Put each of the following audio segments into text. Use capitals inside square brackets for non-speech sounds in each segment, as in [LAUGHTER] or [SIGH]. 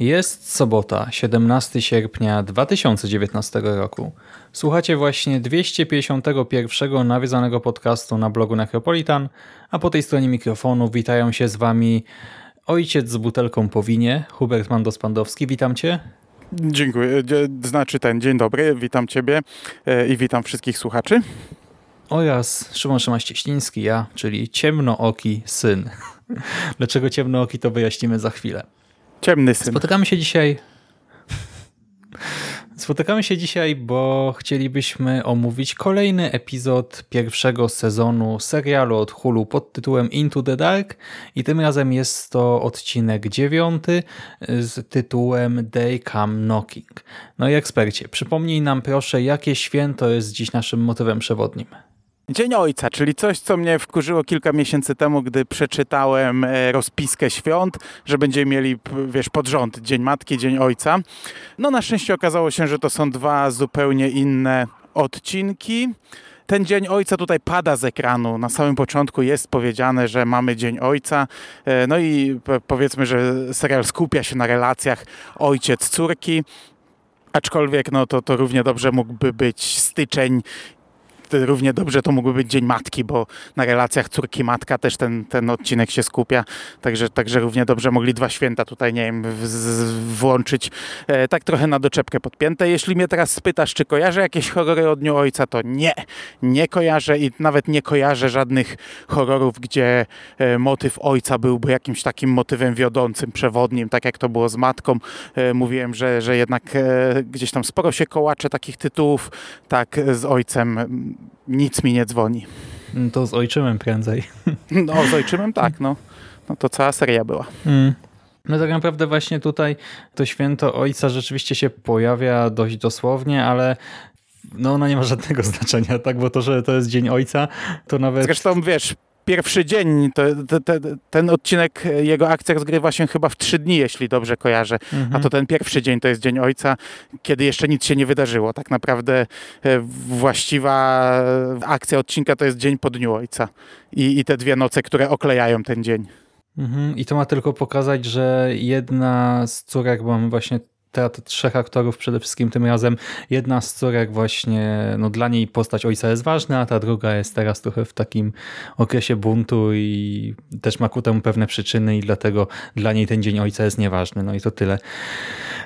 Jest sobota, 17 sierpnia 2019 roku. Słuchacie właśnie 251 nawiedzonego podcastu na blogu Necropolitan, a po tej stronie mikrofonu witają się z wami ojciec z butelką po winie, Hubert Mandos-Pandowski. Witam cię. Dziękuję. Znaczy ten, dzień dobry, witam Ciebie e, i witam wszystkich słuchaczy. Oraz Szymon Szymaś-Cieśliński, ja, czyli ciemnooki syn. [LAUGHS] Dlaczego ciemnooki to wyjaśnimy za chwilę. Ciemny syn. Spotykamy się dzisiaj. Spotykamy się dzisiaj, bo chcielibyśmy omówić kolejny epizod pierwszego sezonu serialu od Hulu pod tytułem Into the Dark i tym razem jest to odcinek dziewiąty z tytułem They Come Knocking. No i ekspercie, przypomnij nam proszę, jakie święto jest dziś naszym motywem przewodnim. Dzień Ojca, czyli coś, co mnie wkurzyło kilka miesięcy temu, gdy przeczytałem e, rozpiskę świąt, że będziemy mieli, wiesz, pod rząd Dzień Matki, Dzień Ojca. No na szczęście okazało się, że to są dwa zupełnie inne odcinki. Ten Dzień Ojca tutaj pada z ekranu. Na samym początku jest powiedziane, że mamy Dzień Ojca. E, No i powiedzmy, że serial skupia się na relacjach ojciec-córki. Aczkolwiek no to, to równie dobrze mógłby być styczeń równie dobrze to mógłby być Dzień Matki, bo na relacjach córki-matka też ten, ten odcinek się skupia, także, także równie dobrze mogli dwa święta tutaj, nie wiem, w, włączyć e, tak trochę na doczepkę podpięte. Jeśli mnie teraz spytasz, czy kojarzę jakieś horrory od Dniu Ojca, to nie, nie kojarzę i nawet nie kojarzę żadnych horrorów, gdzie e, motyw ojca byłby jakimś takim motywem wiodącym, przewodnim, tak jak to było z matką. E, mówiłem, że, że jednak e, gdzieś tam sporo się kołacze takich tytułów, tak z ojcem nic mi nie dzwoni. No To z ojczymem prędzej. [LAUGHS] No, z ojczymem tak, no. No to cała seria była. Mm. No tak naprawdę właśnie tutaj to święto ojca rzeczywiście się pojawia dość dosłownie, ale no ona nie ma żadnego [LAUGHS] znaczenia, tak? Bo to, że to jest Dzień Ojca, to nawet... Zresztą wiesz, pierwszy dzień, to, te, te, ten odcinek, jego akcja rozgrywa się chyba w trzy dni, jeśli dobrze kojarzę. Mhm. A to ten pierwszy dzień to jest Dzień Ojca, kiedy jeszcze nic się nie wydarzyło. Tak naprawdę e, właściwa akcja odcinka to jest dzień po Dniu Ojca. I, I te dwie noce, które oklejają ten dzień. Mhm. I to ma tylko pokazać, że jedna z córek, bo mamy właśnie teatr trzech aktorów przede wszystkim tym razem, jedna z córek właśnie, no dla niej postać ojca jest ważna, a ta druga jest teraz trochę w takim okresie buntu i też ma ku temu pewne przyczyny i dlatego dla niej ten dzień ojca jest nieważny. No i to tyle.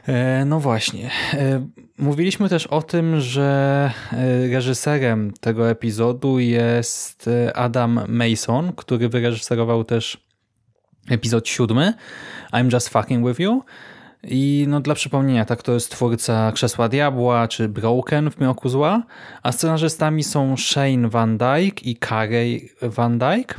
E, No właśnie. E, Mówiliśmy też o tym, że e, reżyserem tego epizodu jest Adam Mason, który wyreżyserował też epizod siódmy I'm Just Fucking With You i no dla przypomnienia, tak to jest twórca Krzesła Diabła czy Broken w Mroku Zła, a scenarzystami są Shane Van Dyke i Carey Van Dyke.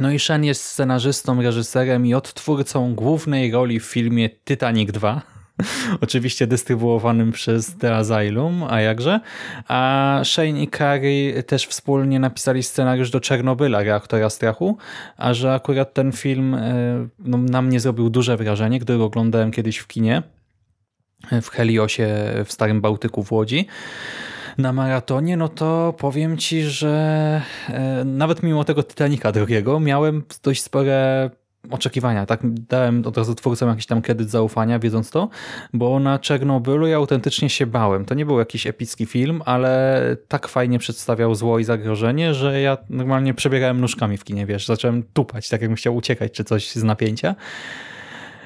No i Shane jest scenarzystą, reżyserem i odtwórcą głównej roli w filmie Titanic 2. [LAUGHS] Oczywiście dystrybuowanym przez The Asylum, a jakże. A Shane i Carey też wspólnie napisali scenariusz do Czernobyla, reaktora strachu, a że akurat ten film e, no, na mnie zrobił duże wrażenie, gdy go oglądałem kiedyś w kinie, w Heliosie w Starym Bałtyku w Łodzi na maratonie, no to powiem ci, że e, nawet mimo tego Titanica drugiego miałem dość spore oczekiwania. Tak dałem od razu twórcom jakiś tam kredyt zaufania, wiedząc to, bo na Czernobylu ja autentycznie się bałem. To nie był jakiś epicki film, ale tak fajnie przedstawiał zło i zagrożenie, że ja normalnie przebiegałem nóżkami w kinie, wiesz, zacząłem tupać, tak jakbym chciał uciekać czy coś z napięcia.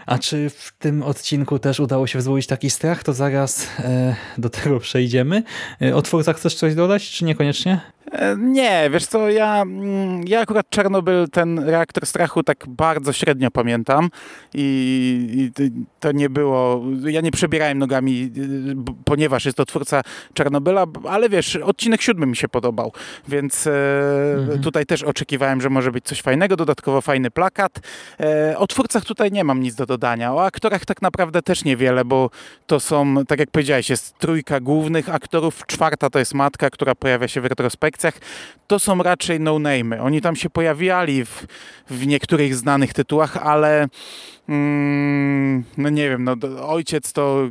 A czy w tym odcinku też udało się wzbudzić taki strach, to zaraz e, do tego przejdziemy. E, o twórcach chcesz coś dodać, czy niekoniecznie? E, Nie, wiesz co, ja, mm, ja akurat Czarnobyl, ten reaktor strachu tak bardzo średnio pamiętam i, i to nie było, ja nie przebierałem nogami, y, ponieważ jest to twórca Czarnobyla, ale wiesz, odcinek siódmy mi się podobał, więc e, Mhm. tutaj też oczekiwałem, że może być coś fajnego, dodatkowo fajny plakat. E, o twórcach tutaj nie mam nic do dodania, o aktorach tak naprawdę też niewiele, bo to są, tak jak powiedziałeś, jest trójka głównych aktorów, czwarta to jest matka, która pojawia się w retrospekcjach. To są raczej no-name'y. Oni tam się pojawiali w, w niektórych znanych tytułach, ale mm, no nie wiem, no, ojciec to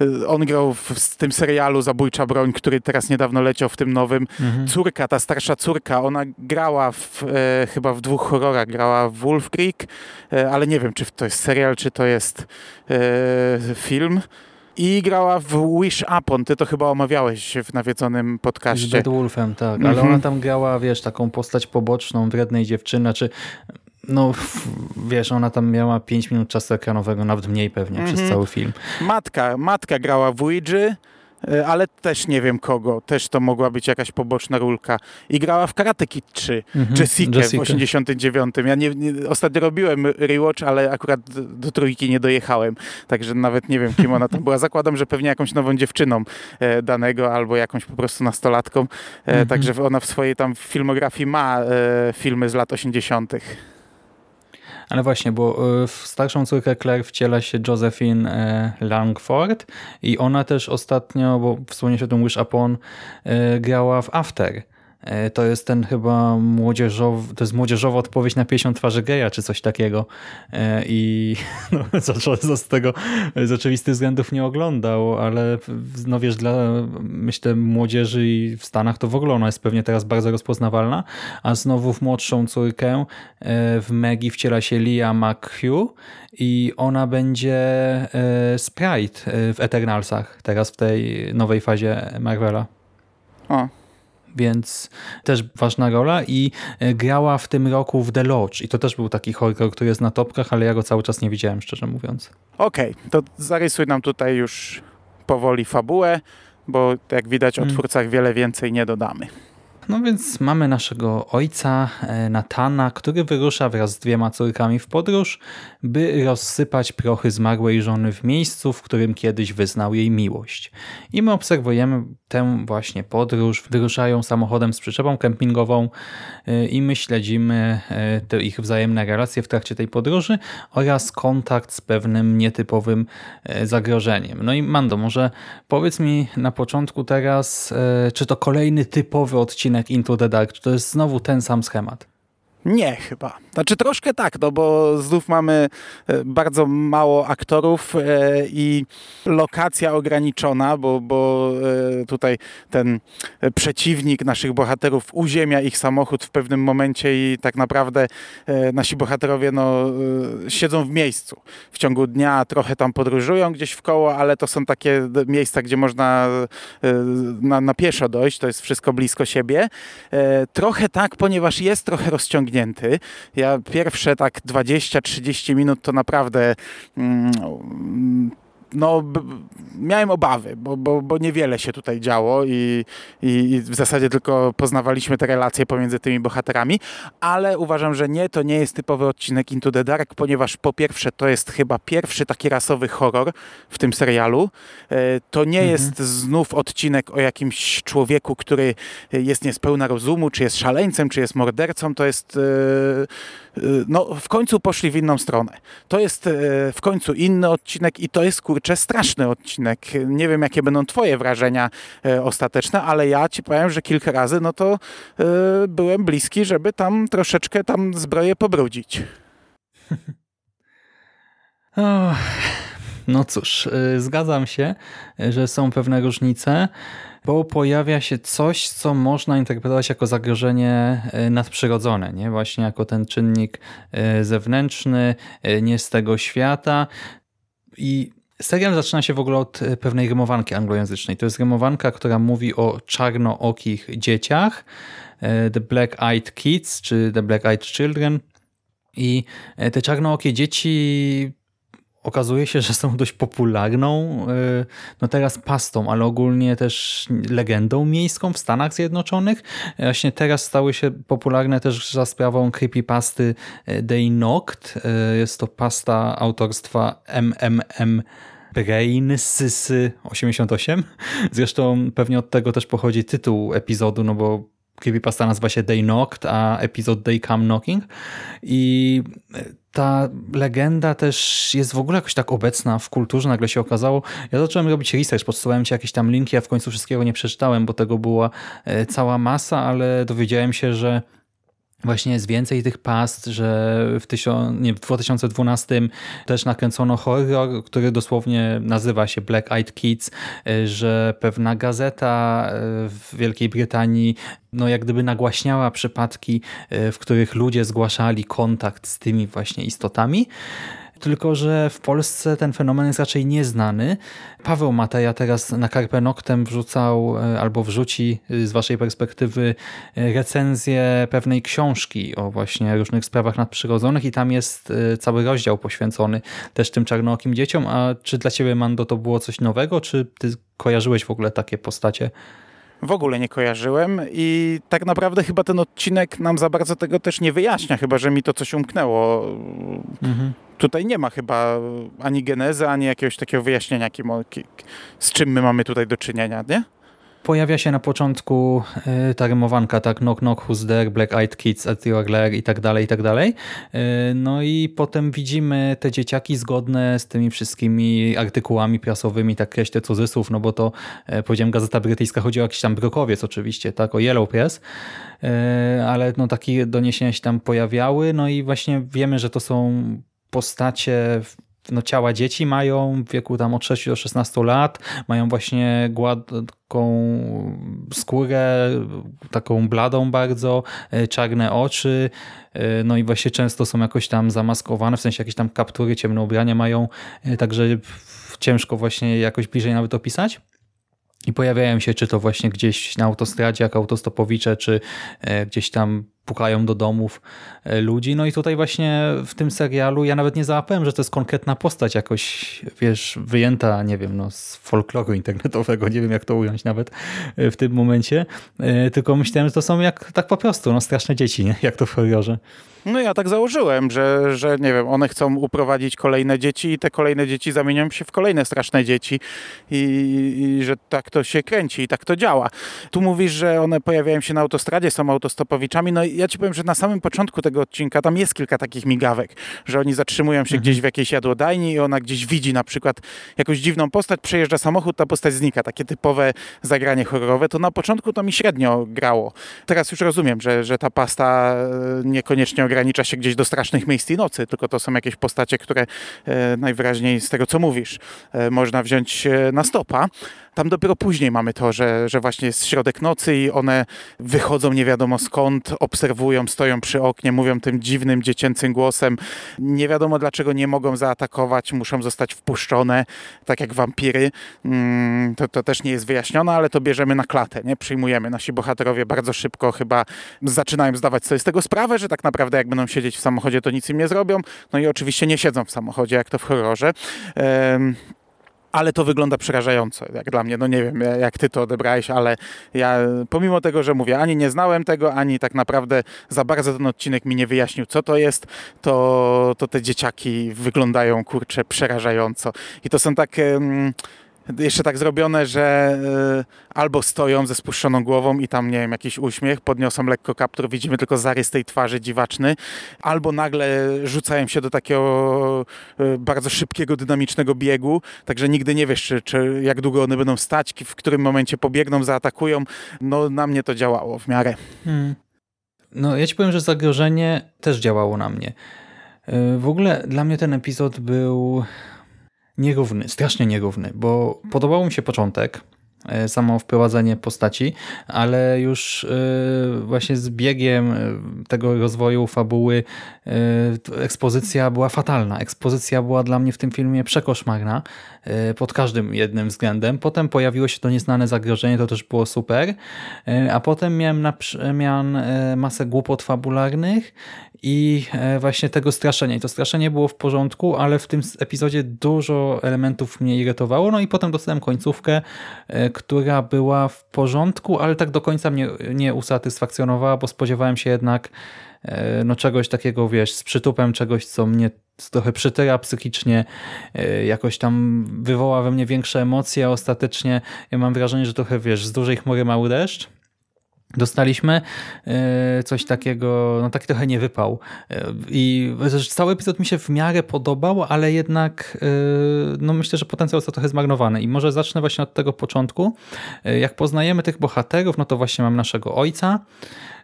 y, on grał w, w tym serialu Zabójcza Broń, który teraz niedawno leciał w tym nowym. Córka, ta starsza córka, ona grała w, e, chyba w dwóch horrorach, grała w Wolf Creek, e, ale nie wiem, czy to jest serial, czy to jest e, film. I grała w Wish Upon, ty to chyba omawiałeś w nawiedzonym Z podcaście. Bad Wolfem, tak. Ale Mhm. ona tam grała, wiesz, taką postać poboczną, wrednej dziewczyny, czy no wiesz, ona tam miała 5 minut czasu ekranowego, nawet mniej pewnie przez Mhm. cały film. Matka, matka grała w Ouija, ale też nie wiem kogo. Też to mogła być jakaś poboczna rulka. I grała w Karate Kid 3. Mhm. Jessica, w Jessica. 89. Ja nie, nie, ostatnio robiłem rewatch, ale akurat do, do trójki nie dojechałem. Także nawet nie wiem, kim ona tam była. Zakładam, że pewnie jakąś nową dziewczyną e, danego albo jakąś po prostu nastolatką. E, Mhm. Także ona w swojej tam filmografii ma e, filmy z lat 80. Ale właśnie, bo y, w starszą córkę Claire wciela się Josephine e, Langford i ona też ostatnio, bo wspomniałeś o tym Wish Upon, e, grała w After. E, To jest ten chyba młodzieżowy, to jest młodzieżowa odpowiedź na 50 twarzy geja, czy coś takiego. E, I [LAUGHS] no, za za z tego z oczywistych względów nie oglądał, ale no wiesz, dla myślę młodzieży i w Stanach to w ogóle ona jest pewnie teraz bardzo rozpoznawalna, a znowu w młodszą córkę e, w Maggie wciela się Lia McHugh i ona będzie e, Sprite e, w Eternalsach, teraz w tej nowej fazie Marvela. O, więc też ważna rola i e, grała w tym roku w The Lodge i to też był taki horror, który jest na topkach, ale ja go cały czas nie widziałem, szczerze mówiąc. Okej, to zarysuj nam tutaj już powoli fabułę, bo jak widać o Mm. twórcach wiele więcej nie dodamy. No więc mamy naszego ojca, e, Natana, który wyrusza wraz z dwiema córkami w podróż, by rozsypać prochy zmarłej żony w miejscu, w którym kiedyś wyznał jej miłość. I my obserwujemy tę właśnie podróż. Wyruszają samochodem z przyczepą kempingową e, i my śledzimy e, te ich wzajemne relacje w trakcie tej podróży oraz kontakt z pewnym nietypowym zagrożeniem. No i Mando, może powiedz mi na początku teraz, czy to kolejny typowy odcinek Into the Dark, czy to jest znowu ten sam schemat? Nie, chyba. Znaczy troszkę tak, no bo znów mamy e, bardzo mało aktorów e, i lokacja ograniczona, bo, bo e, tutaj ten przeciwnik naszych bohaterów uziemia ich samochód w pewnym momencie i tak naprawdę nasi bohaterowie no, siedzą w miejscu. W ciągu dnia trochę tam podróżują gdzieś w koło, ale to są takie miejsca, gdzie można na, na pieszo dojść, to jest wszystko blisko siebie. Trochę tak, ponieważ jest trochę rozciągnięty. Ja pierwsze tak 20-30 minut to naprawdę mm, no, miałem obawy, bo, bo, bo niewiele się tutaj działo i, i, i w zasadzie tylko poznawaliśmy te relacje pomiędzy tymi bohaterami, ale uważam, że nie, to nie jest typowy odcinek Into the Dark, ponieważ po pierwsze to jest chyba pierwszy taki rasowy horror w tym serialu. E, To nie Mhm. jest znów odcinek o jakimś człowieku, który jest niespełna rozumu, czy jest szaleńcem, czy jest mordercą, to jest e, e, no w końcu poszli w inną stronę. To jest w końcu inny odcinek i to jest kurczę straszny odcinek. Nie wiem jakie będą twoje wrażenia e, ostateczne, ale ja ci powiem, że kilka razy no to e, byłem bliski, żeby tam troszeczkę tam zbroję pobrudzić. [LAUGHS] Och, No cóż, y, zgadzam się, że są pewne różnice, bo pojawia się coś, co można interpretować jako zagrożenie nadprzyrodzone, nie? Właśnie jako ten czynnik zewnętrzny, nie z tego świata. I serial zaczyna się w ogóle od y, pewnej rymowanki anglojęzycznej. To jest rymowanka, która mówi o czarnookich dzieciach, y, The Black Eyed Kids, czy The Black Eyed Children. I y, te czarnookie dzieci okazuje się, że są dość popularną, y, no teraz pastą, ale ogólnie też legendą miejską w Stanach Zjednoczonych. Właśnie teraz stały się popularne też za sprawą creepypasty y, They Knocked. Y, jest to pasta autorstwa MMM Brain Sysy 88. Zresztą pewnie od tego też pochodzi tytuł epizodu, no bo creepypasta nazywa się They Knocked, a epizod They Come Knocking. I ta legenda też jest w ogóle jakoś tak obecna w kulturze, nagle się okazało. Ja zacząłem robić research, podstawałem ci jakieś tam linki, ja w końcu wszystkiego nie przeczytałem, bo tego była e, cała masa, ale dowiedziałem się, że Właśnie jest więcej tych past, że w, nie, w 2012 też nakręcono horror, który dosłownie nazywa się Black Eyed Kids, e, że pewna gazeta e, w Wielkiej Brytanii no jak gdyby nagłaśniała przypadki, w których ludzie zgłaszali kontakt z tymi właśnie istotami tylko że w Polsce ten fenomen jest raczej nieznany. Paweł Mateja teraz na Carpe Noctem wrzucał e, albo wrzuci e, z waszej perspektywy e, recenzję pewnej książki o właśnie różnych sprawach nadprzyrodzonych i tam jest cały rozdział poświęcony też tym czarnookim dzieciom. A czy dla ciebie, Mando, to było coś nowego, czy ty kojarzyłeś w ogóle takie postacie? W ogóle nie kojarzyłem i tak naprawdę chyba ten odcinek nam za bardzo tego też nie wyjaśnia, chyba że mi to coś umknęło. Mhm. Tutaj nie ma chyba ani genezy, ani jakiegoś takiego wyjaśnienia, z czym my mamy tutaj do czynienia, nie? Pojawia się na początku y, ta rymowanka, tak, knock knock, who's there, black eyed kids at your glare i tak dalej, i tak dalej. Y, no i potem widzimy te dzieciaki zgodne z tymi wszystkimi artykułami prasowymi, tak kreślę cudzysłów, no bo to, y, powiedziałem, Gazeta Brytyjska, chodzi o jakiś tam brokowiec oczywiście, tak, o Yellow Press, ale no takie doniesienia się tam pojawiały, no i właśnie wiemy, że to są postacie no, ciała dzieci mają w wieku tam od 6 do 16 lat, mają właśnie gładką skórę, taką bladą bardzo, e, czarne oczy, e, no i właśnie często są jakoś tam zamaskowane, w sensie jakieś tam kaptury, ciemne ubrania mają, e, także ciężko właśnie jakoś bliżej nawet opisać. I pojawiają się czy to właśnie gdzieś na autostradzie jak autostopowicze, czy gdzieś tam pukają do domów e, ludzi. No i tutaj właśnie w tym serialu ja nawet nie załapałem, że to jest konkretna postać jakoś, wiesz, wyjęta, nie wiem, no, z folkloru internetowego, nie wiem jak to ująć nawet e, w tym momencie, e, tylko myślałem, że to są jak tak po prostu, no straszne dzieci, nie? jak to w horrorze. No ja tak założyłem, że, że nie wiem, one chcą uprowadzić kolejne dzieci i te kolejne dzieci zamienią się w kolejne straszne dzieci i, i że tak to się kręci i tak to działa. Tu mówisz, że one pojawiają się na autostradzie, są autostopowiczami, no ja ci powiem, że na samym początku tego odcinka tam jest kilka takich migawek, że oni zatrzymują się mhm. gdzieś w jakiejś jadłodajni i ona gdzieś widzi na przykład jakąś dziwną postać, przejeżdża samochód, ta postać znika. Takie typowe zagranie horrorowe. To na początku to mi średnio grało. Teraz już rozumiem, że, że ta pasta e, niekoniecznie ogranicza się gdzieś do strasznych miejsc i nocy, tylko to są jakieś postacie, które e, najwyraźniej z tego, co mówisz, e, można wziąć na stopa. Tam dopiero później mamy to, że, że właśnie jest środek nocy i one wychodzą nie wiadomo skąd, obserwują, stoją przy oknie, mówią tym dziwnym, dziecięcym głosem. Nie wiadomo dlaczego nie mogą zaatakować, muszą zostać wpuszczone, tak jak wampiry. Mm, to, to też nie jest wyjaśnione, ale to bierzemy na klatę, nie? Przyjmujemy. Nasi bohaterowie bardzo szybko chyba zaczynają zdawać sobie z tego sprawę, że tak naprawdę jak będą siedzieć w samochodzie, to nic im nie zrobią. No i oczywiście nie siedzą w samochodzie, jak to w horrorze ale to wygląda przerażająco, jak dla mnie. No nie wiem, jak ty to odebrałeś, ale ja pomimo tego, że mówię, ani nie znałem tego, ani tak naprawdę za bardzo ten odcinek mi nie wyjaśnił, co to jest, to, to te dzieciaki wyglądają, kurczę, przerażająco. I to są takie... jeszcze tak zrobione, że y, albo stoją ze spuszczoną głową i tam, nie wiem, jakiś uśmiech, podniosą lekko kaptur, widzimy tylko zarys tej twarzy dziwaczny, albo nagle rzucają się do takiego y, bardzo szybkiego, dynamicznego biegu, także nigdy nie wiesz, czy, czy jak długo one będą stać, w którym momencie pobiegną, zaatakują. No na mnie to działało w miarę. Hmm. No ja ci powiem, że zagrożenie też działało na mnie. Y, w ogóle dla mnie ten epizod był nierówny, strasznie nierówny, bo podobał mi się początek, samo wprowadzenie postaci, ale już e, właśnie z biegiem e, tego rozwoju fabuły ekspozycja była fatalna. Ekspozycja była dla mnie w tym filmie przekoszmarna pod każdym jednym względem. Potem pojawiło się to nieznane zagrożenie, to też było super, a potem miałem na przemian masę głupot fabularnych i właśnie tego straszenia. I to straszenie było w porządku, ale w tym epizodzie dużo elementów mnie irytowało, no i potem dostałem końcówkę, która była w porządku, ale tak do końca mnie nie usatysfakcjonowała, bo spodziewałem się jednak e, no czegoś takiego, wiesz, z przytupem, czegoś, co mnie trochę przytyra psychicznie, e, jakoś tam wywoła we mnie większe emocje, ostatecznie. Ja mam wrażenie, że trochę, wiesz, z dużej chmury mały deszcz, Dostaliśmy e, coś takiego, no taki trochę nie wypał. E, I cały epizod mi się w miarę podobał, ale jednak e, no myślę, że potencjał jest trochę zmarnowany. I może zacznę właśnie od tego początku. Jak poznajemy tych bohaterów, no to właśnie mam naszego ojca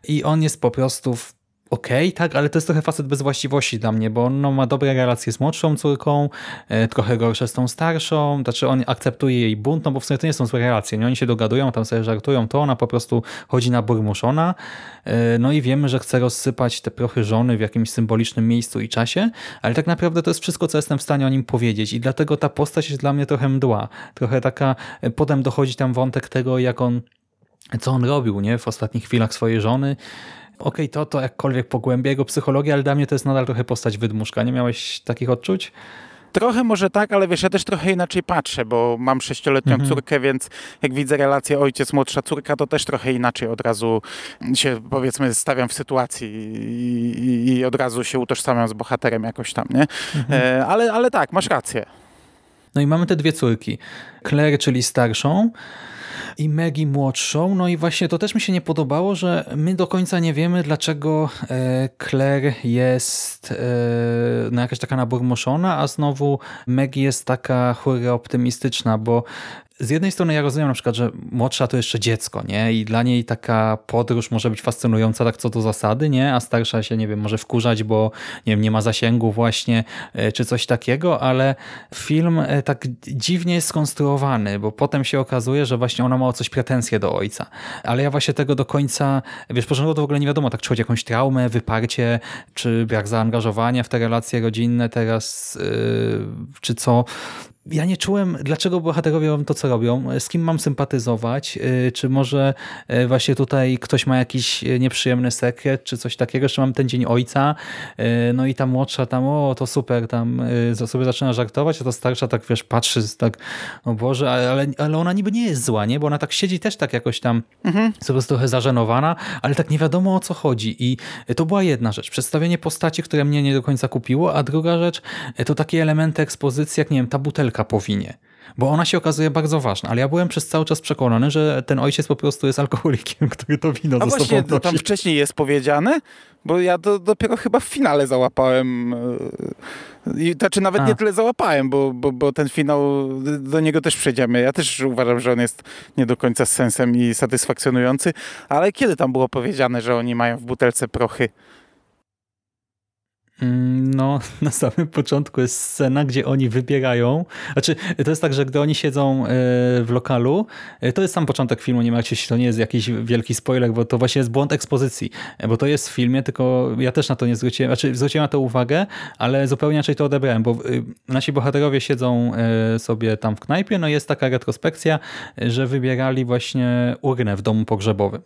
i on jest po prostu w okej, okay, tak, ale to jest trochę facet bez właściwości dla mnie, bo on no, ma dobre relacje z młodszą córką, e, trochę gorsze z tą starszą, znaczy on akceptuje jej bunt, no bo w sumie to nie są złe relacje, nie? oni się dogadują, tam sobie żartują, to ona po prostu chodzi na burmuszona, e, no i wiemy, że chce rozsypać te prochy żony w jakimś symbolicznym miejscu i czasie, ale tak naprawdę to jest wszystko, co jestem w stanie o nim powiedzieć i dlatego ta postać jest dla mnie trochę mdła, trochę taka, e, potem dochodzi tam wątek tego, jak on co on robił nie w ostatnich chwilach swojej żony okej, okay, to, to jakkolwiek pogłębia jego psychologię, ale dla mnie to jest nadal trochę postać wydmuszka. Nie miałeś takich odczuć? Trochę może tak, ale wiesz, ja też trochę inaczej patrzę, bo mam sześcioletnią mhm. córkę, więc jak widzę relację ojciec-młodsza córka, to też trochę inaczej od razu się, powiedzmy, stawiam w sytuacji i, i, i od razu się utożsamiam z bohaterem jakoś tam, nie? Mhm. E, ale, ale tak, masz rację. No i mamy te dwie córki. Claire, czyli starszą, i Maggie młodszą. No i właśnie to też mi się nie podobało, że my do końca nie wiemy, dlaczego e, Claire jest e, no jakaś taka naburmoszona, a znowu Maggie jest taka chóra optymistyczna, bo z jednej strony ja rozumiem na przykład, że młodsza to jeszcze dziecko, nie? I dla niej taka podróż może być fascynująca tak co do zasady, nie? A starsza się, nie wiem, może wkurzać, bo nie wiem, nie ma zasięgu właśnie, e, czy coś takiego, ale film e, tak dziwnie jest skonstruowany, bo potem się okazuje, że właśnie ona ma o coś pretensje do ojca. Ale ja właśnie tego do końca, wiesz, początkowo to w ogóle nie wiadomo, tak czy jakąś traumę, wyparcie, czy brak zaangażowania w te relacje rodzinne teraz, yy, czy co ja nie czułem, dlaczego bohaterowie robią to, co robią, z kim mam sympatyzować, y, czy może y, właśnie tutaj ktoś ma jakiś y, nieprzyjemny sekret, czy coś takiego, czy mam ten dzień ojca, no i ta młodsza tam, o to super, tam sobie zaczyna żartować, a ta starsza tak, wiesz, patrzy tak, o Boże, ale, ale ona niby nie jest zła, nie, bo ona tak siedzi też tak jakoś tam, mhm. sobie trochę zażenowana, ale tak nie wiadomo o co chodzi i to była jedna rzecz, przedstawienie postaci, które mnie nie do końca kupiło, a druga rzecz to takie elementy ekspozycji, jak nie wiem, ta butelka po powinie. Bo ona się okazuje bardzo ważna, ale ja byłem przez cały czas przekonany, że ten ojciec po prostu jest alkoholikiem, [LAUGHS] który to wino A ze właśnie, sobą tam wcześniej jest powiedziane? Bo ja to dopiero chyba w finale załapałem. E, I, znaczy nawet A. nie tyle załapałem, bo, bo, bo ten finał, do niego też przejdziemy. Ja też uważam, że on jest nie do końca z sensem i satysfakcjonujący, ale kiedy tam było powiedziane, że oni mają w butelce prochy? Mm, no, [LAUGHS] na samym początku jest scena, gdzie oni wybierają. Znaczy, to jest tak, że gdy oni siedzą e, w lokalu, e, to jest sam początek filmu, nie martwcie się, to nie jest jakiś wielki spoiler, bo to właśnie jest błąd ekspozycji, e, bo to jest w filmie, tylko ja też na to nie zwróciłem, znaczy zwróciłem na to uwagę, ale zupełnie inaczej to odebrałem, bo nasi bohaterowie siedzą sobie tam w knajpie, no jest taka retrospekcja, że wybierali właśnie urnę w domu pogrzebowym.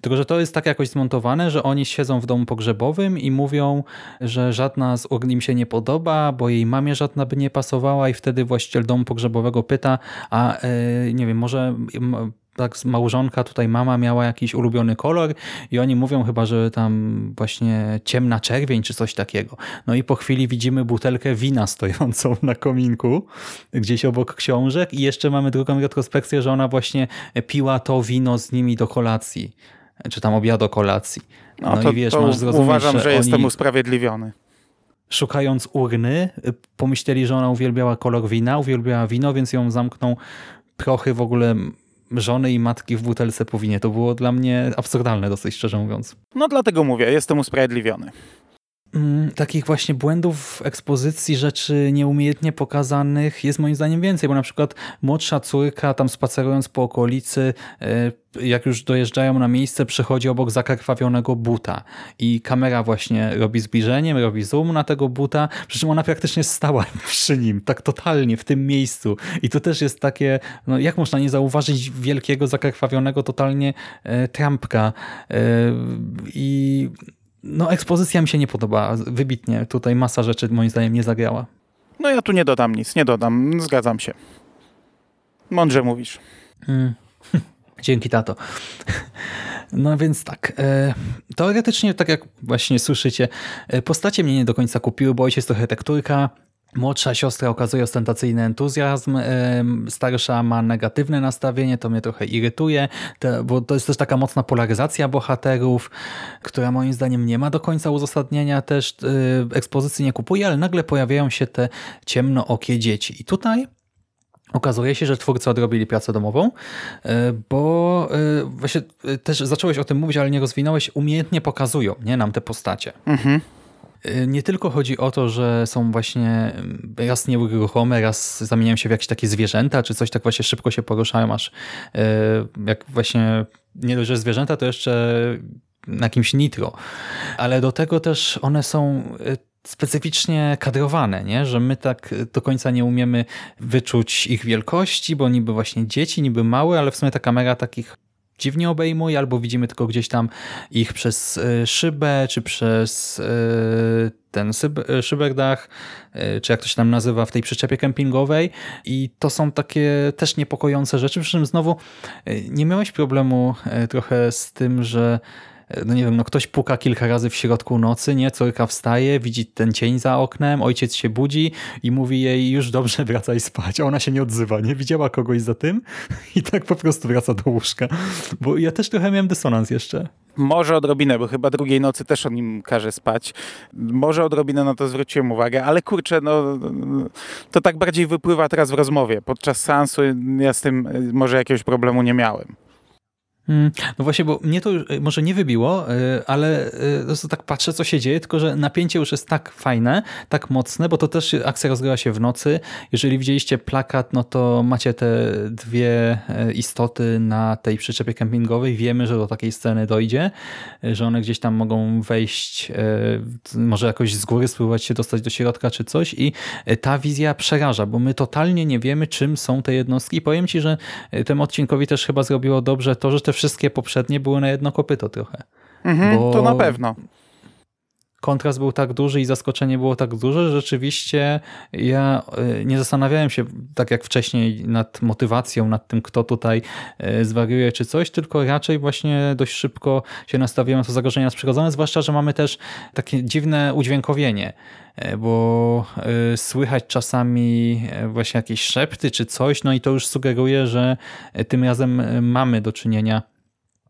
Tylko, że to jest tak jakoś zmontowane, że oni siedzą w domu pogrzebowym i mówią, że żadna z urn im się nie podoba, bo jej mamie żadna by nie pasowała i wtedy właściciel domu pogrzebowego pyta, a yy, nie wiem, może tak małżonka, tutaj mama miała jakiś ulubiony kolor? I oni mówią chyba, że tam właśnie ciemna czerwień czy coś takiego. No i po chwili widzimy butelkę wina stojącą na kominku gdzieś obok książek. I jeszcze mamy drugą retrospekcję, że ona właśnie piła to wino z nimi do kolacji, czy tam obiadu kolacji. No, no to, i wiesz, to masz zrozumieć, uważam, że, jestem usprawiedliwiony szukając urny, pomyśleli, że ona uwielbiała kolor wina, uwielbiała wino, więc ją zamkną prochy w ogóle żony i matki w butelce powinie. To było dla mnie absurdalne, dosyć szczerze mówiąc. No dlatego mówię, jestem usprawiedliwiony. Mm, takich właśnie błędów w ekspozycji, rzeczy nieumiejętnie pokazanych jest moim zdaniem więcej, bo na przykład młodsza córka tam spacerując po okolicy, e, jak już dojeżdżają na miejsce, przechodzi obok zakrwawionego buta i kamera właśnie robi zbliżenie, robi zoom na tego buta, przy czym ona praktycznie stała [LAUGHS] przy nim, tak totalnie w tym miejscu. I to też jest takie, no jak można nie zauważyć wielkiego zakrwawionego totalnie e, trampka e, i no ekspozycja mi się nie podoba, wybitnie. Tutaj masa rzeczy moim zdaniem nie zagrała. No ja tu nie dodam nic, nie dodam, zgadzam się. Mądrze mówisz. Mm. [LAUGHS] Dzięki, tato. [LAUGHS] No więc tak, e, teoretycznie, tak jak właśnie słyszycie, e, postacie mnie nie do końca kupiły, bo ojciec trochę tekturka, Młodsza siostra okazuje ostentacyjny entuzjazm, starsza ma negatywne nastawienie, to mnie trochę irytuje, bo to jest też taka mocna polaryzacja bohaterów, która moim zdaniem nie ma do końca uzasadnienia, też y, ekspozycji nie kupuje, ale nagle pojawiają się te ciemnookie dzieci. I tutaj Okazuje się, że twórcy odrobili pracę domową, y, bo y, właśnie też zacząłeś o tym mówić, ale nie rozwinąłeś, umiejętnie pokazują nie, nam te postacie. Mhm. Y, nie tylko chodzi o to, że są właśnie y, raz nieuruchome, raz zamieniają się w jakieś takie zwierzęta, czy coś tak właśnie szybko się poruszają, aż y, jak właśnie nie dość, że zwierzęta, to jeszcze na kimś nitro. Ale do tego też one są specyficznie kadrowane, nie? że my tak do końca nie umiemy wyczuć ich wielkości, bo niby właśnie dzieci, niby małe, ale w sumie ta kamera takich dziwnie obejmuje, albo widzimy tylko gdzieś tam ich przez e, szybę, czy przez e, ten e, szyberdach, czy jak to się tam nazywa w tej przyczepie kempingowej. I to są takie też niepokojące rzeczy, przy czym znowu nie miałeś problemu trochę z tym, że no nie wiem, no ktoś puka kilka razy w środku nocy, nie? Córka wstaje, widzi ten cień za oknem, ojciec się budzi i mówi jej już dobrze, [LAUGHS] wracaj spać. A ona się nie odzywa, nie? Widziała kogoś za tym [LAUGHS] i tak po prostu wraca do łóżka. Bo ja też trochę miałem dysonans jeszcze. Może odrobinę, bo chyba drugiej nocy też on nim każe spać. Może odrobinę na to zwróciłem uwagę, ale kurczę, no to tak bardziej wypływa teraz w rozmowie. Podczas seansu ja z tym może jakiegoś problemu nie miałem. Mm, no właśnie, bo mnie to y, może nie wybiło, y, ale y, tak patrzę, co się dzieje, tylko że napięcie już jest tak fajne, tak mocne, bo to też akcja rozgrywa się w nocy. Jeżeli widzieliście plakat, no to macie te dwie istoty na tej przyczepie kempingowej. Wiemy, że do takiej sceny dojdzie, że one gdzieś tam mogą wejść, może jakoś z góry spróbować się dostać do środka czy coś i ta wizja przeraża, bo my totalnie nie wiemy, czym są te jednostki. I powiem ci, że temu odcinkowi też chyba zrobiło dobrze to, że te wszystkie poprzednie były na jedno kopyto trochę. Mhm, to na pewno. Kontrast był tak duży i zaskoczenie było tak duże, że rzeczywiście ja e, nie zastanawiałem się tak jak wcześniej nad motywacją, nad tym, kto tutaj e, zwariuje czy coś, tylko raczej właśnie dość szybko się nastawiłem na to zagrożenie. Nadprzyrodzone, zwłaszcza, że mamy też takie dziwne udźwiękowienie e, bo słychać czasami właśnie jakieś szepty czy coś, no i to już sugeruje, że tym razem mamy do czynienia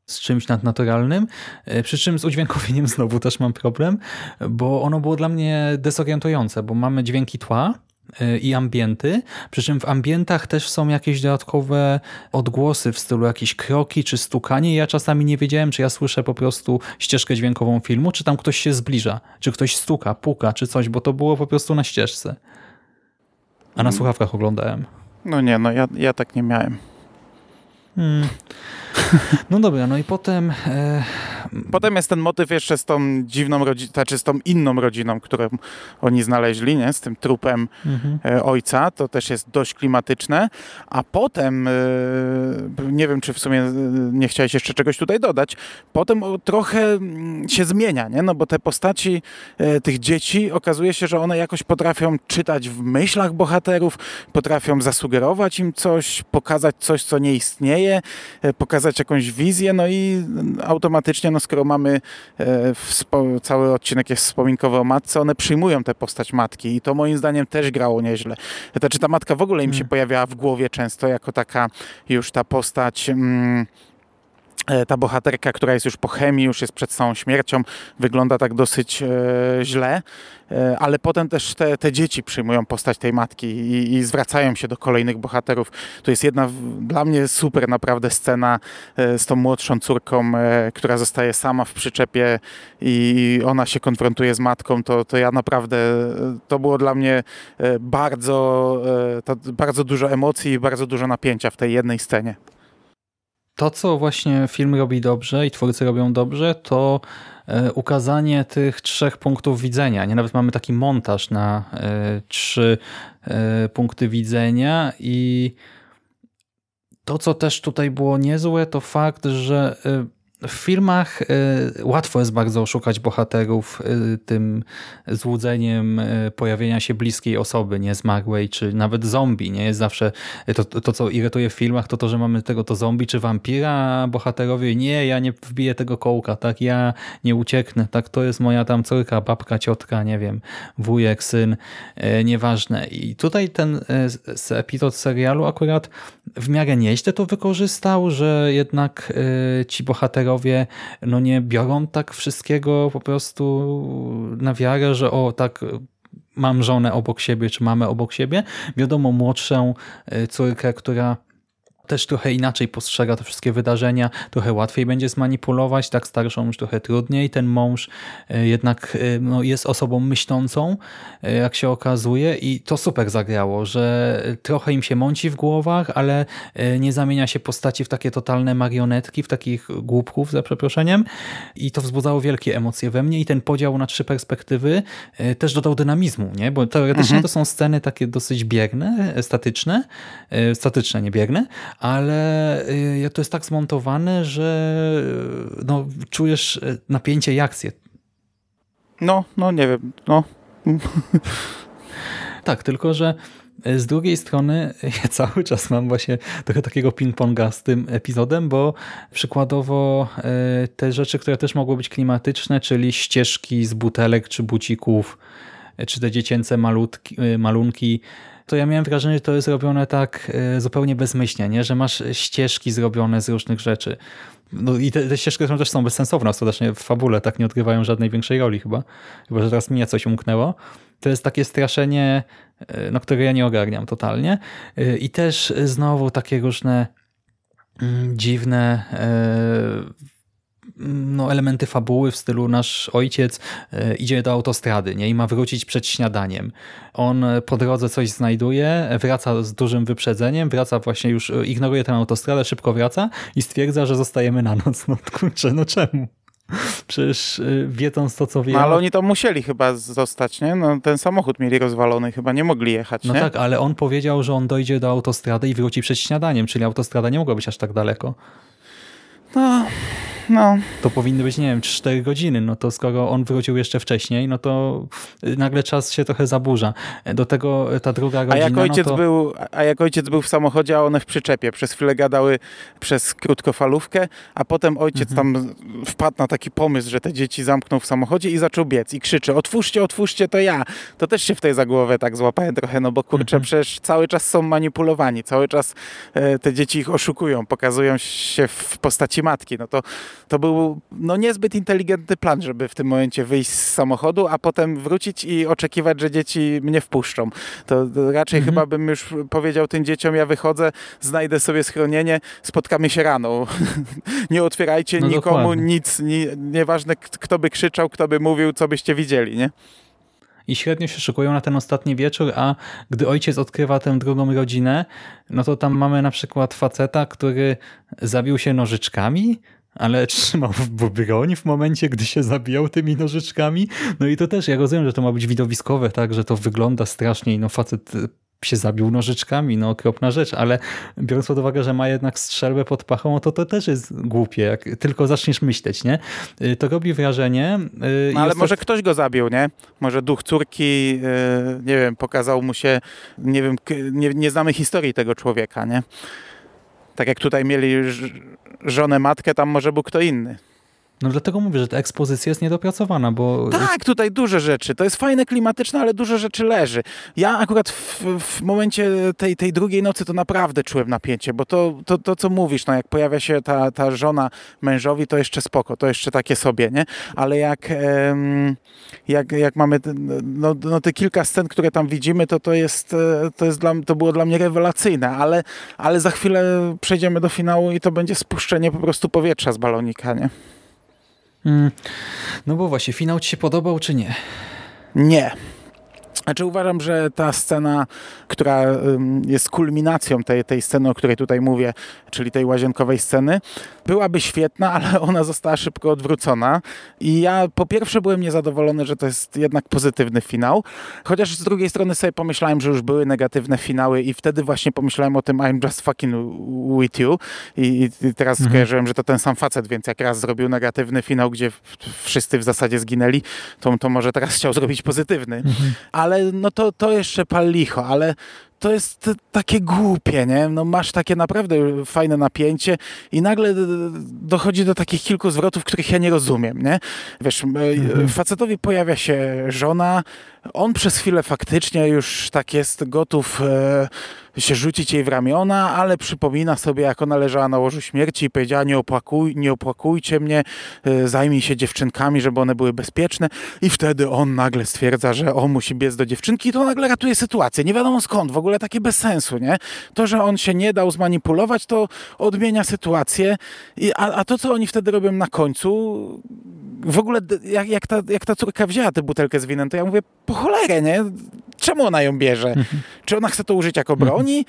z czymś nadnaturalnym, e, przy czym z udźwiękowieniem [LAUGHS] znowu też mam problem, bo ono było dla mnie dezorientujące, bo mamy dźwięki tła, e, i ambienty, przy czym w ambientach też są jakieś dodatkowe odgłosy w stylu jakieś kroki czy stukanie. Ja czasami nie wiedziałem, czy ja słyszę po prostu ścieżkę dźwiękową filmu, czy tam ktoś się zbliża, czy ktoś stuka, puka, czy coś, bo to było po prostu na ścieżce. A na słuchawkach oglądałem. No nie, no ja, ja tak nie miałem. Hmm. [LAUGHS] No dobra, no i potem... E... Potem jest ten motyw jeszcze z tą dziwną rodziną, znaczy z tą inną rodziną, którą oni znaleźli, nie? z tym trupem mhm. E, ojca. To też jest dość klimatyczne. A potem, e, nie wiem, czy w sumie e, nie chciałeś jeszcze czegoś tutaj dodać, potem trochę mm, się zmienia, nie? no bo te postaci tych dzieci, okazuje się, że one jakoś potrafią czytać w myślach bohaterów, potrafią zasugerować im coś, pokazać coś, co nie istnieje, pokazać jakąś wizję, no i automatycznie, no skoro mamy e, cały odcinek jest wspominkowy o matce, one przyjmują tę postać matki i to moim zdaniem też grało nieźle. Znaczy ta matka w ogóle im się hmm. pojawiała w głowie często jako taka już ta postać... Mm, ta bohaterka, która jest już po chemii, już jest przed całą śmiercią, wygląda tak dosyć e, źle, e, ale potem też te, te dzieci przyjmują postać tej matki i, i zwracają się do kolejnych bohaterów. To jest jedna dla mnie super naprawdę scena e, z tą młodszą córką, e, która zostaje sama w przyczepie i ona się konfrontuje z matką, to, to ja naprawdę, e, to było dla mnie e, bardzo, e, to bardzo dużo emocji i bardzo dużo napięcia w tej jednej scenie. To, co właśnie film robi dobrze i twórcy robią dobrze, to e, ukazanie tych trzech punktów widzenia. Nie nawet mamy taki montaż na e, trzy e, punkty widzenia i to, co też tutaj było niezłe, to fakt, że w filmach e, łatwo jest bardzo oszukać bohaterów e, tym złudzeniem e, pojawienia się bliskiej osoby, nie zmarłej, czy nawet zombie. Nie jest zawsze to, to, co irytuje w filmach, to to, że mamy tego to zombie czy wampira, bohaterowie nie, ja nie wbiję tego kołka, tak, ja nie ucieknę, tak, to jest moja tam córka, babka, ciotka, nie wiem, wujek, syn, nieważne. I tutaj ten epizod serialu akurat w miarę nieźle to wykorzystał, że jednak ci bohaterowie no nie biorą tak wszystkiego po prostu na wiarę, że o tak mam żonę obok siebie, czy mamy obok siebie. Wiadomo, młodszą e, córkę, która też trochę inaczej postrzega te wszystkie wydarzenia, trochę łatwiej będzie zmanipulować, tak starszą już trochę trudniej. Ten mąż e, jednak e, no, jest osobą myślącą, e, jak się okazuje i to super zagrało, że trochę im się mąci w głowach, ale nie zamienia się postaci w takie totalne marionetki, w takich głupków, za przeproszeniem i to wzbudzało wielkie emocje we mnie i ten podział na trzy perspektywy też dodał dynamizmu, nie? bo teoretycznie to są sceny takie dosyć bierne, statyczne, statyczne, nie bierne, ale y, to jest tak zmontowane, że y, no, czujesz y, napięcie i akcję. No, no nie wiem, no. [LAUGHS] Tak, tylko że z drugiej strony ja cały czas mam właśnie trochę takiego ping-ponga z tym epizodem, bo przykładowo te rzeczy, które też mogły być klimatyczne, czyli ścieżki z butelek czy bucików, czy te dziecięce malutki, malunki, to ja miałem wrażenie, że to jest robione tak y, zupełnie bezmyślnie, nie? że masz ścieżki zrobione z różnych rzeczy. No i te, te ścieżki też są bezsensowne ostatecznie w fabule, tak nie odgrywają żadnej większej roli chyba. Chyba, że teraz mnie coś umknęło. To jest takie straszenie, y, no, które ja nie ogarniam totalnie. Y, I też znowu takie różne mm, dziwne no, elementy fabuły w stylu nasz ojciec e, idzie do autostrady nie? i ma wrócić przed śniadaniem. On e, po drodze coś znajduje, wraca z dużym wyprzedzeniem, wraca właśnie już, e, ignoruje tę autostradę, szybko wraca i stwierdza, że zostajemy na noc. No [LAUGHS] kurczę, no czemu? Przecież wiedząc to, co wie. no ale oni to musieli chyba zostać, nie? No, ten samochód mieli rozwalony, chyba nie mogli jechać, No nie? tak, ale on powiedział, że on dojdzie do autostrady i wróci przed śniadaniem, czyli autostrada nie mogła być aż tak daleko. No, no. to powinny być, nie wiem, 4 godziny. No to skoro on wrócił jeszcze wcześniej, no to nagle czas się trochę zaburza. Do tego ta druga A godzina, jak, ojciec no to... był, a jak ojciec był w samochodzie, a one w przyczepie, przez chwilę gadały przez krótkofalówkę, a potem ojciec Mhm. tam wpadł na taki pomysł, że te dzieci zamknął w samochodzie i zaczął biec i krzyczy, otwórzcie, otwórzcie, to ja. To też się w tej za głowę tak złapałem trochę, no bo kurczę, Mhm. przecież cały czas są manipulowani, cały czas e, te dzieci ich oszukują, pokazują się w postaci matki. No to, to był no niezbyt inteligentny plan, żeby w tym momencie wyjść z samochodu, a potem wrócić i oczekiwać, że dzieci mnie wpuszczą. To raczej Mhm. chyba bym już powiedział tym dzieciom, ja wychodzę, znajdę sobie schronienie, spotkamy się rano. [LAUGHS] nie otwierajcie No nikomu dokładnie. nic, nie, nieważne kto by krzyczał, kto by mówił, co byście widzieli, nie? I średnio się szykują na ten ostatni wieczór, a gdy ojciec odkrywa tę drugą rodzinę, no to tam mamy na przykład faceta, który zabił się nożyczkami, ale [LAUGHS] trzymał w broń w momencie, gdy się zabijał tymi nożyczkami. No i to też, ja rozumiem, że to ma być widowiskowe, tak, że to wygląda strasznie i no facet y, się zabił nożyczkami, no okropna rzecz, ale biorąc pod uwagę, że ma jednak strzelbę pod pachą, no to to też jest głupie, jak tylko zaczniesz myśleć, nie? Y, To robi wrażenie. y, No, ale może ktoś go zabił, nie? Może duch córki, nie wiem, pokazał mu się, nie wiem, nie, nie znamy historii tego człowieka, nie? Tak jak tutaj mieli żonę, matkę, tam może był kto inny. No dlatego mówię, że ta ekspozycja jest niedopracowana, bo Tak, tutaj duże rzeczy. To jest fajne, klimatyczne, ale dużo rzeczy leży. Ja akurat w, w momencie tej, tej drugiej nocy to naprawdę czułem napięcie, bo to, to, to co mówisz, no jak pojawia się ta, ta żona mężowi, to jeszcze spoko, to jeszcze takie sobie, nie? Ale jak, jak, jak mamy no, no, te kilka scen, które tam widzimy, to to jest, e, to jest dla, to było dla mnie rewelacyjne, ale, ale za chwilę przejdziemy do finału i to będzie spuszczenie po prostu powietrza z balonika, nie? Mm, No bo właśnie, finał ci się podobał, czy nie? Nie. Znaczy uważam, że ta scena, która jest kulminacją tej, tej sceny, o której tutaj mówię, czyli tej łazienkowej sceny, byłaby świetna, [LAUGHS] ale ona została szybko odwrócona. I ja po pierwsze byłem niezadowolony, że to jest jednak pozytywny finał, chociaż z drugiej strony sobie pomyślałem, że już były negatywne finały i wtedy właśnie pomyślałem o tym I'm just fucking with you i, i teraz Mhm. skojarzyłem, że to ten sam facet, więc jak raz zrobił negatywny finał, gdzie wszyscy w zasadzie zginęli, to, to może teraz chciał zrobić pozytywny. Ale no to, to jeszcze pal licho, ale to jest takie głupie, nie? No masz takie naprawdę fajne napięcie i nagle dochodzi do takich kilku zwrotów, których ja nie rozumiem, nie? Wiesz, m- Mhm. facetowi pojawia się żona, on przez chwilę faktycznie już tak jest gotów e, się rzucić jej w ramiona, ale przypomina sobie, jak ona leżała na łożu śmierci i powiedziała, nie, opłakuj, nie opłakujcie mnie, e, zajmij się dziewczynkami, żeby one były bezpieczne i wtedy on nagle stwierdza, że on musi biec do dziewczynki i to nagle ratuje sytuację. Nie wiadomo skąd, w ogóle takie bez sensu, nie? To, że on się nie dał zmanipulować, to odmienia sytuację, I, a, a to, co oni wtedy robią na końcu, w ogóle jak, jak, ta, jak ta córka wzięła tę butelkę z winem, to ja mówię, po cholerę, nie? Czemu ona ją bierze? Czy ona chce to użyć jako broni?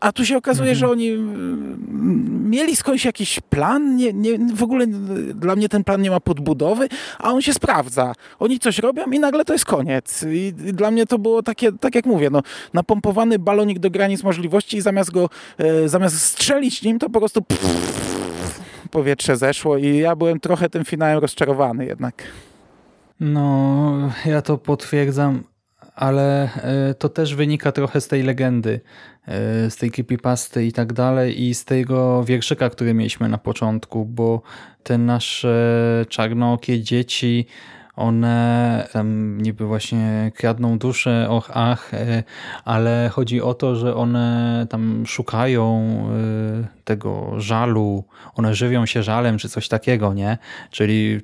A tu się okazuje, że oni mm, mieli skądś jakiś plan, nie, nie, w ogóle dla mnie ten plan nie ma podbudowy, a on się sprawdza. Oni coś robią i nagle to jest koniec. I, dla mnie to było takie, tak jak mówię, no, napompowany balonik do granic możliwości i zamiast go, e, zamiast strzelić nim, to po prostu powietrze zeszło i ja byłem trochę tym finałem rozczarowany jednak. No, ja to potwierdzam, ale e, to też wynika trochę z tej legendy, e, z tej creepypasty i tak dalej i z tego wierszyka, który mieliśmy na początku, bo te nasze czarnookie dzieci, one tam niby właśnie kradną duszę, och, ach, e, ale chodzi o to, że one tam szukają tego żalu, one żywią się żalem czy coś takiego, nie? Czyli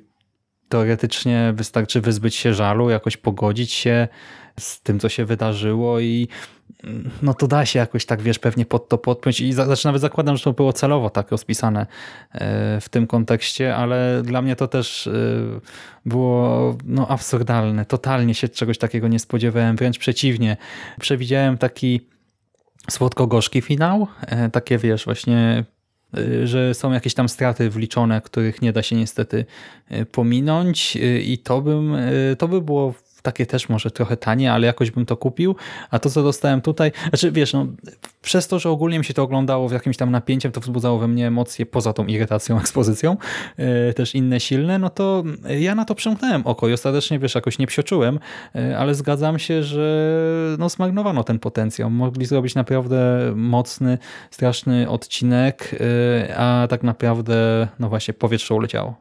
teoretycznie wystarczy wyzbyć się żalu, jakoś pogodzić się z tym, co się wydarzyło i no to da się jakoś tak, wiesz, pewnie pod to podpiąć i znaczy nawet zakładam, że to było celowo tak rozpisane e, w tym kontekście, ale dla mnie to też e, było no, absurdalne. Totalnie się czegoś takiego nie spodziewałem, wręcz przeciwnie. Przewidziałem taki słodko-gorzki finał, e, takie wiesz, właśnie że są jakieś tam straty wliczone, których nie da się niestety pominąć i to bym, to by było takie też może trochę tanie, ale jakoś bym to kupił, a to co dostałem tutaj, znaczy wiesz, no przez to, że ogólnie mi się to oglądało w jakimś tam napięciem, to wzbudzało we mnie emocje poza tą irytacją, [LAUGHS] ekspozycją, y, też inne silne, no to ja na to przymknąłem oko i ostatecznie, wiesz, jakoś nie psioczyłem, y, ale zgadzam się, że no zmarnowano ten potencjał. Mogli zrobić naprawdę mocny, straszny odcinek, y, a tak naprawdę, no właśnie, powietrze uleciało.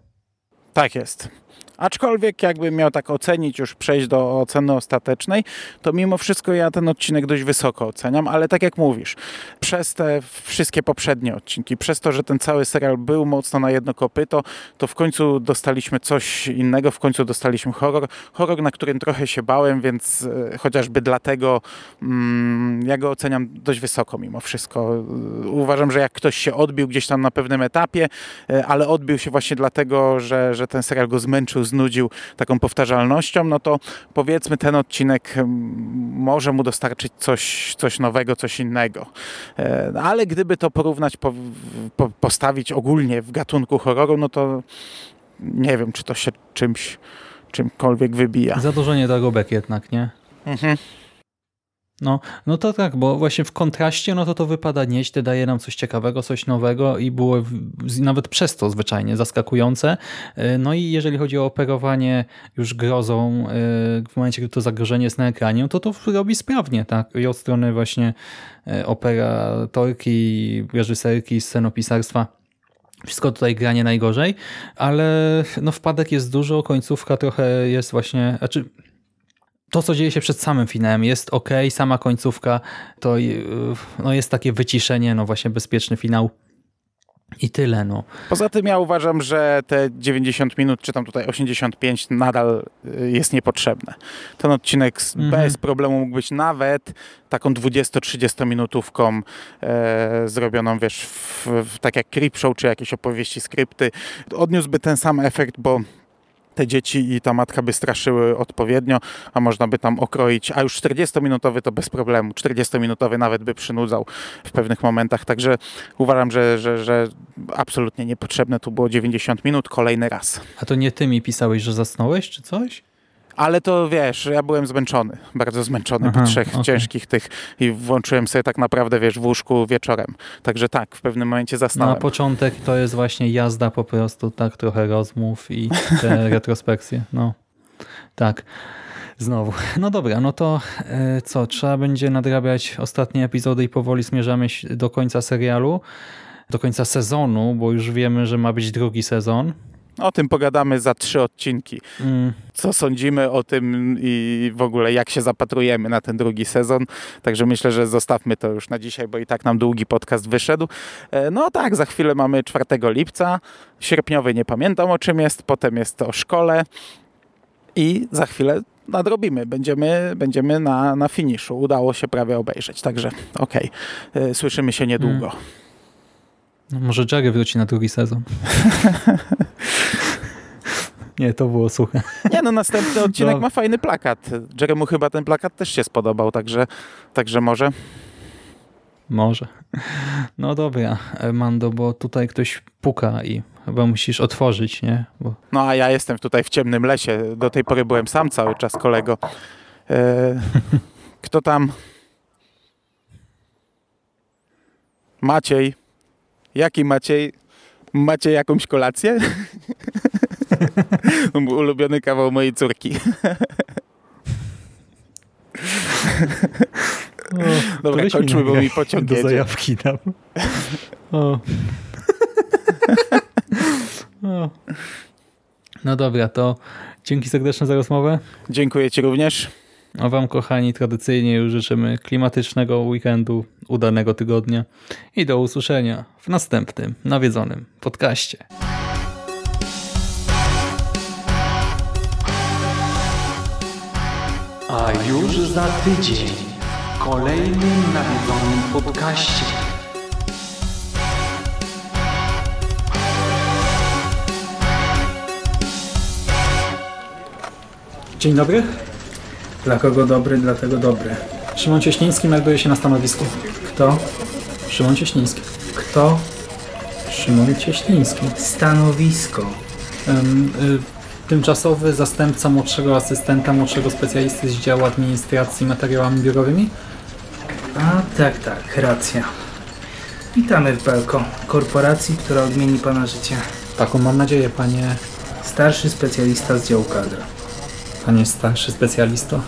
Tak jest. Aczkolwiek jakbym miał tak ocenić, już przejść do oceny ostatecznej, to mimo wszystko ja ten odcinek dość wysoko oceniam, ale tak jak mówisz, przez te wszystkie poprzednie odcinki, przez to, że ten cały serial był mocno na jedno kopyto, to w końcu dostaliśmy coś innego, w końcu dostaliśmy horror. Horror, na którym trochę się bałem, więc e, chociażby dlatego mm, ja go oceniam dość wysoko mimo wszystko. E, Uważam, że jak ktoś się odbił gdzieś tam na pewnym etapie, e, ale odbił się właśnie dlatego, że, że ten serial go zmęczył, znudził taką powtarzalnością, no to powiedzmy ten odcinek mm, może mu dostarczyć coś, coś nowego, coś innego. E, Ale gdyby to porównać, po, po, postawić ogólnie w gatunku horroru, no to nie wiem, czy to się czymś, czymkolwiek wybija. Za dużo niedorobek jednak, nie? Mhm. No, no to tak, bo właśnie w kontraście, no to to wypada nieźle, daje nam coś ciekawego, coś nowego i było nawet przez to zwyczajnie zaskakujące. E, No i jeżeli chodzi o operowanie już grozą, e, w momencie, gdy to zagrożenie jest na ekranie, to to robi sprawnie, tak? I od strony właśnie e, operatorki, reżyserki, scenopisarstwa Wszystko tutaj gra nie najgorzej, ale no wpadek jest dużo, końcówka trochę jest właśnie, znaczy to, co dzieje się przed samym finałem jest ok, sama końcówka to yy, no jest takie wyciszenie, no właśnie bezpieczny finał i tyle. No. Poza tym ja uważam, że te 90 minut, czy tam tutaj 85 nadal y, jest niepotrzebne. Ten odcinek Mhm. bez problemu mógł być nawet taką 20-30 minutówką e, zrobioną, wiesz, w, w, tak jak Creepshow, czy jakieś opowieści, skrypty. Odniósłby ten sam efekt, bo te dzieci i ta matka by straszyły odpowiednio, a można by tam okroić, a już 40-minutowy to bez problemu, 40-minutowy nawet by przynudzał w pewnych momentach, także uważam, że, że, że absolutnie niepotrzebne tu było 90 minut, kolejny raz. A to nie ty mi pisałeś, że zasnąłeś czy coś? Ale to wiesz, ja byłem zmęczony, bardzo zmęczony Aha, po trzech okej. ciężkich tych i włączyłem sobie tak naprawdę, wiesz, w łóżku wieczorem. Także tak, w pewnym momencie zasnąłem. na początek to jest właśnie jazda po prostu, tak, trochę rozmów i te [LAUGHS] retrospekcje. No, tak. Znowu. No dobra, no to e, co? Trzeba będzie nadrabiać ostatnie epizody i powoli zmierzamy się do końca serialu, do końca sezonu, bo już wiemy, że ma być drugi sezon. O tym pogadamy za trzy odcinki. Mm, co sądzimy o tym i w ogóle jak się zapatrujemy na ten drugi sezon. Także myślę, że zostawmy to już na dzisiaj, bo i tak nam długi podcast wyszedł. E, No tak, za chwilę mamy 4 lipca. Sierpniowy nie pamiętam o czym jest, potem jest o szkole i za chwilę nadrobimy. Będziemy, będziemy na, na finiszu. Udało się prawie obejrzeć, także okej. E, Słyszymy się niedługo. no może Jerry wróci na drugi sezon. [LAUGHS] [LAUGHS] Nie, to było suche. Nie no, następny odcinek No. ma fajny plakat. Jeremu chyba ten plakat też się spodobał, także, także może Może. No dobra, Mando, bo tutaj ktoś puka i chyba musisz otworzyć, nie? Bo No a ja jestem tutaj w ciemnym lesie. Do tej pory byłem sam cały czas, kolego. E, [LAUGHS] kto tam? Maciej. Jaki Maciej? Macie jakąś kolację? [LAUGHS] Ulubiony kawał mojej córki. Dobra, Weź mi kończmy, bo mi pociąg Do zajawki tam. O. [LAUGHS] o. No dobra, to dzięki serdeczne za rozmowę. Dziękuję Ci również. A wam, kochani, tradycyjnie już życzymy klimatycznego weekendu, udanego tygodnia i do usłyszenia w następnym nawiedzonym podcaście. A już za tydzień w kolejnym nawiedzonym podcaście. Dzień dobry. Dla kogo dobry, dlatego dobry. Szymon Cieśliński melduje się na stanowisku. Kto? Szymon Cieśliński. Kto? Szymon Cieśliński. Stanowisko. Em, y, tymczasowy zastępca młodszego asystenta, młodszego specjalisty z działu administracji materiałami biurowymi. A tak, tak, racja. Witamy w Belko, korporacji, która odmieni Pana życie. Taką mam nadzieję, panie, Starszy specjalista z działu kadr. Panie starszy specjalisto.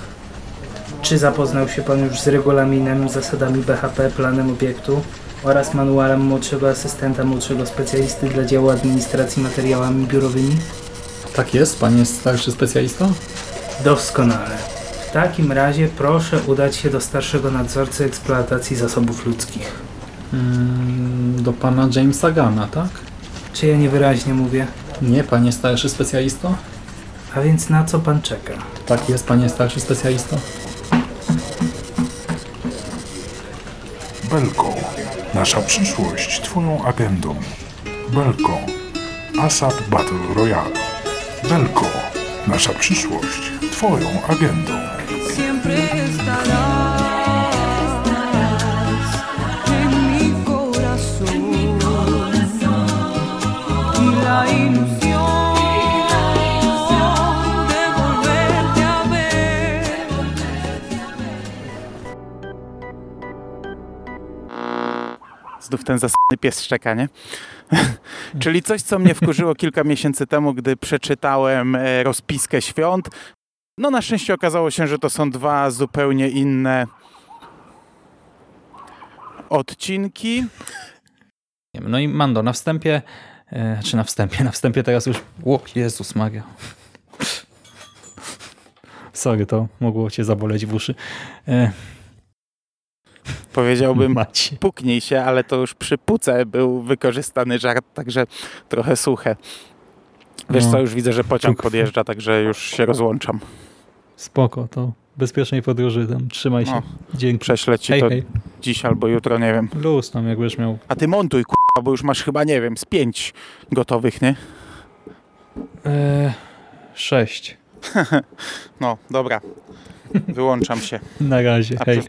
Czy zapoznał się Pan już z regulaminem, zasadami BHP, planem obiektu oraz manualem młodszego asystenta, młodszego specjalisty dla działu administracji materiałami biurowymi? Tak jest, panie starszy specjalisto? Doskonale. W takim razie proszę udać się do starszego nadzorcy eksploatacji zasobów ludzkich. Mm, do pana Jamesa Gana, tak? Czy ja niewyraźnie mówię? Nie, panie starszy specjalisto? A więc na co Pan czeka? Tak jest, panie starszy specjalisto. Belko. Nasza przyszłość Twoją agendą. Belko. ASAP Battle Royale. Belko. Nasza przyszłość Twoją agendą. siempre estarás Znów ten zasany pies szczeka, nie? [LAUGHS] Czyli coś, co mnie wkurzyło kilka miesięcy temu, gdy przeczytałem e, rozpiskę świąt. No na szczęście okazało się, że to są dwa zupełnie inne odcinki. No i Mando, na wstępie E, czy na wstępie? Na wstępie teraz już... O, Jezus Maria. Sorry, to mogło cię zaboleć w uszy. Powiedziałbym, [LAUGHS] Macie. puknij się, ale to już przy puce był wykorzystany żart, także trochę suche. Wiesz No. co, już widzę, że pociąg podjeżdża, także już się rozłączam. Spoko, to bezpiecznej podróży tam. Trzymaj się. No. Dzięki. Prześlę ci Hej, to hej. dziś albo jutro, nie wiem. Luz tam, jakbyś miał. A ty montuj, k***a, bo już masz chyba, nie wiem, z pięć gotowych, nie? E, sześć. [LAUGHS] No, dobra. Wyłączam się. [LAUGHS] Na razie. A Hej.